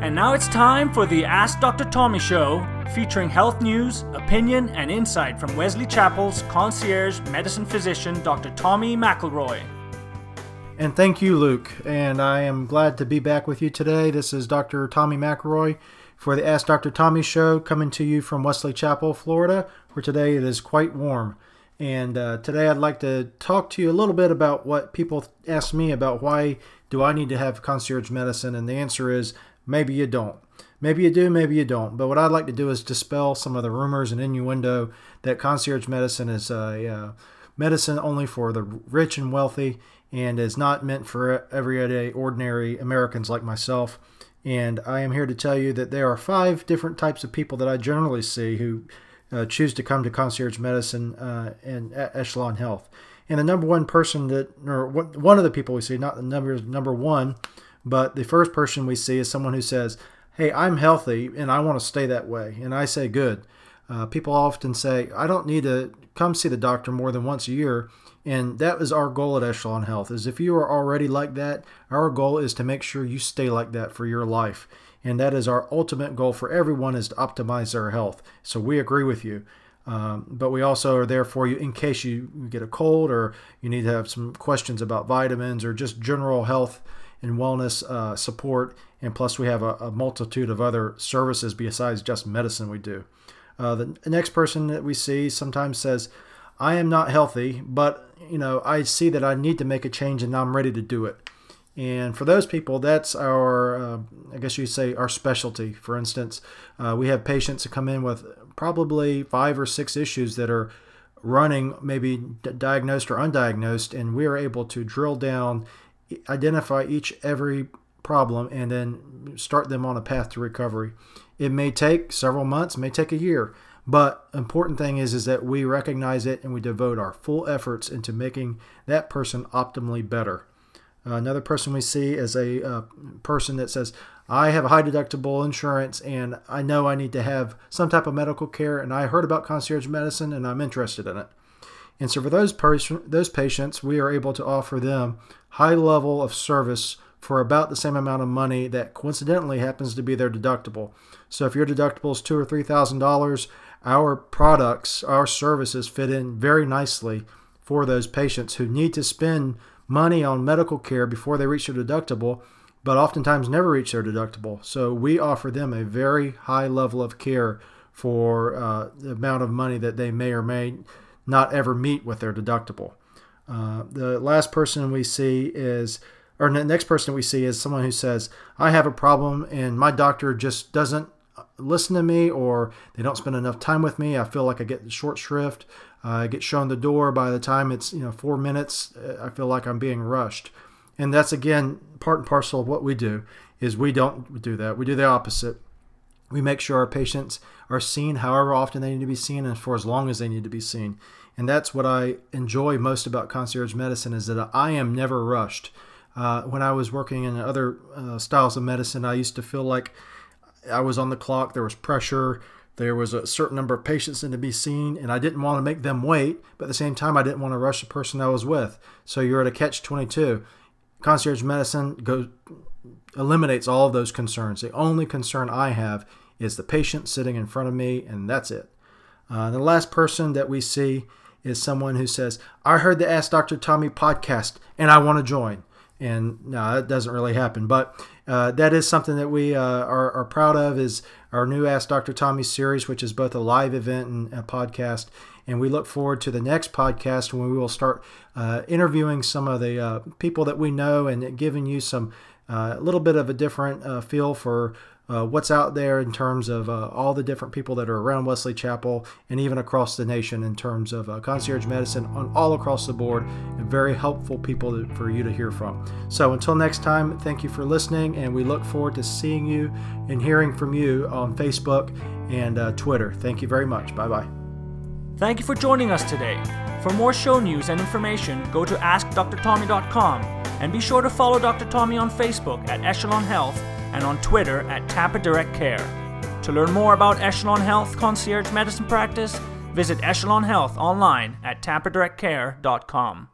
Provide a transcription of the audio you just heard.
And now it's time for the Ask Dr. Tommy Show, featuring health news, opinion, and insight from Wesley Chapel's concierge medicine physician, Dr. Tommy McElroy. And thank you, Luke. And I am glad to be back with you today. This is Dr. Tommy McElroy for the Ask Dr. Tommy show, coming to you from Wesley Chapel, Florida, where today it is quite warm. And uh, today I'd like to talk to you a little bit about what people ask me about why do I need to have concierge medicine? And the answer is maybe you don't. Maybe you do, maybe you don't. But what I'd like to do is dispel some of the rumors and innuendo that concierge medicine is a uh, medicine only for the rich and wealthy and is not meant for everyday, ordinary Americans like myself. And I am here to tell you that there are five different types of people that I generally see who uh, choose to come to concierge medicine uh, and Echelon Health. And the number one person that, or one of the people we see, not the number number one, but the first person we see is someone who says, "Hey, I'm healthy and I want to stay that way." And I say, "Good." Uh, people often say, "I don't need to come see the doctor more than once a year." And that is our goal at Echelon Health. Is if you are already like that, our goal is to make sure you stay like that for your life. And that is our ultimate goal for everyone is to optimize their health. So we agree with you. Um, but we also are there for you in case you get a cold or you need to have some questions about vitamins or just general health and wellness uh, support. And plus, we have a, a, multitude of other services besides just medicine we do. Uh, the next person that we see sometimes says, I am not healthy, but you know, I see that I need to make a change and I'm ready to do it. And for those people, that's our, uh, I guess you'd say, our specialty. For instance, uh, we have patients that come in with probably five or six issues that are running, maybe diagnosed or undiagnosed, and we are able to drill down, identify each every problem, and then start them on a path to recovery. It may take several months, may take a year. But important thing is is that we recognize it and we devote our full efforts into making that person optimally better. Uh, another person we see is a uh, person that says, I have a high deductible insurance and I know I need to have some type of medical care and I heard about concierge medicine and I'm interested in it. And so for those those patients, we are able to offer them high level of service for about the same amount of money that coincidentally happens to be their deductible. So if your deductible is two or three thousand dollars, our products, our services fit in very nicely for those patients who need to spend money on medical care before they reach their deductible, but oftentimes never reach their deductible. So we offer them a very high level of care for uh, the amount of money that they may or may not ever meet with their deductible. Uh, the last person we see is, or the next person we see is someone who says, I have a problem and my doctor just doesn't listen to me or they don't spend enough time with me. I feel like I get short shrift. I get shown the door by the time it's you know four minutes. Uh, I feel like I'm being rushed, and that's again part and parcel of what we do. Is we don't do that. We do the opposite. We make sure our patients are seen however often they need to be seen and for as long as they need to be seen. And that's what I enjoy most about concierge medicine is that I am never rushed. Uh, when I was working in other uh, styles of medicine, I used to feel like I was on the clock. There was pressure. There was a certain number of patients in to be seen, and I didn't want to make them wait. But at the same time, I didn't want to rush the person I was with. So you're at a catch 22. Concierge medicine goes eliminates all of those concerns. The only concern I have is the patient sitting in front of me, and that's it. Uh, the last person that we see is someone who says, I heard the Ask Dr. Tommy podcast and I want to join and no, that doesn't really happen. But uh, that is something that we uh, are, are, proud of is our new Ask Dr. Tommy series, which is both a live event and a podcast. And we look forward to the next podcast when we will start uh, interviewing some of the uh, people that we know and giving you some a little bit of a different uh, feel for uh, what's out there in terms of uh, all the different people that are around Wesley Chapel and even across the nation in terms of uh, concierge medicine on all across the board and very helpful people for you to hear from. So until next time, thank you for listening and we look forward to seeing you and hearing from you on Facebook and uh, Twitter. Thank you very much. Bye bye. Thank you for joining us today. For more show news and information, go to AskDrTommy.com and be sure to follow Dr. Tommy on Facebook at Echelon Health and on Twitter at Tampa Direct Care. To learn more about Echelon Health Concierge Medicine Practice, visit Echelon Health online at tampadirectcare.com.